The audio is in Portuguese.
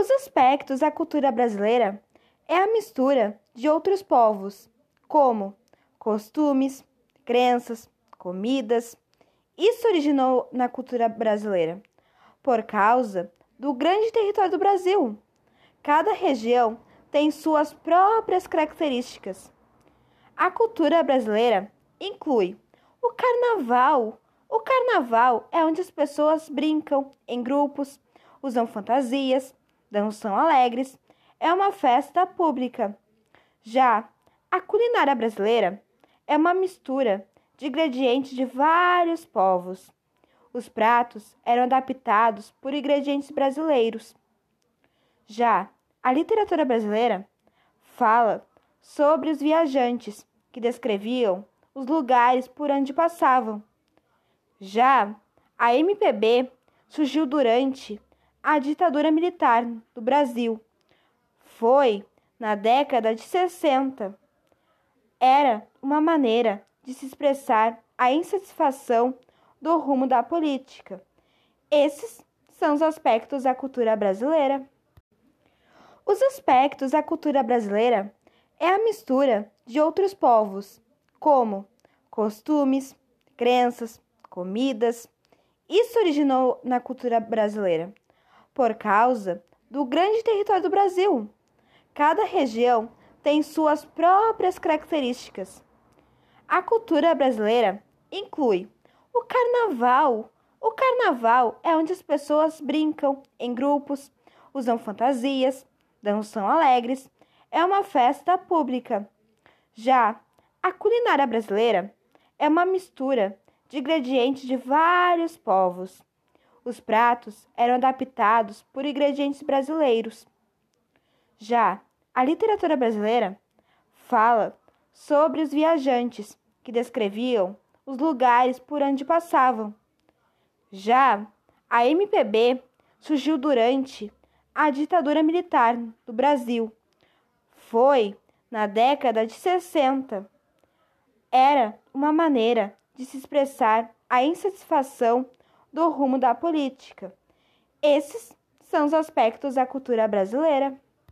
Os aspectos da cultura brasileira é a mistura de outros povos, como costumes, crenças, comidas. Isso originou na cultura brasileira por causa do grande território do Brasil. Cada região tem suas próprias características. A cultura brasileira inclui o carnaval. O carnaval é onde as pessoas brincam em grupos, usam fantasias, dançam alegres. É uma festa pública. Já a culinária brasileira é uma mistura de ingredientes de vários povos. Os pratos eram adaptados por ingredientes brasileiros. Já a literatura brasileira fala sobre os viajantes que descreviam os lugares por onde passavam. Já a MPB surgiu durante a ditadura militar do Brasil. Foi na década de 60. Era uma maneira de se expressar a insatisfação do rumo da política. Esses são os aspectos da cultura brasileira. Os aspectos da cultura brasileira é a mistura de outros povos, como costumes, crenças, comidas. Isso originou na cultura brasileira por causa do grande território do Brasil. Cada região tem suas próprias características. A cultura brasileira inclui o carnaval. O carnaval é onde as pessoas brincam em grupos, usam fantasias, dançam alegres. É uma festa pública. Já a culinária brasileira é uma mistura de ingredientes de vários povos. Os pratos eram adaptados por ingredientes brasileiros. Já a literatura brasileira fala sobre os viajantes que descreviam os lugares por onde passavam. Já a MPB surgiu durante a ditadura militar do Brasil. Foi na década de 60. Era uma maneira de se expressar a insatisfação do rumo da política. Esses são os aspectos da cultura brasileira.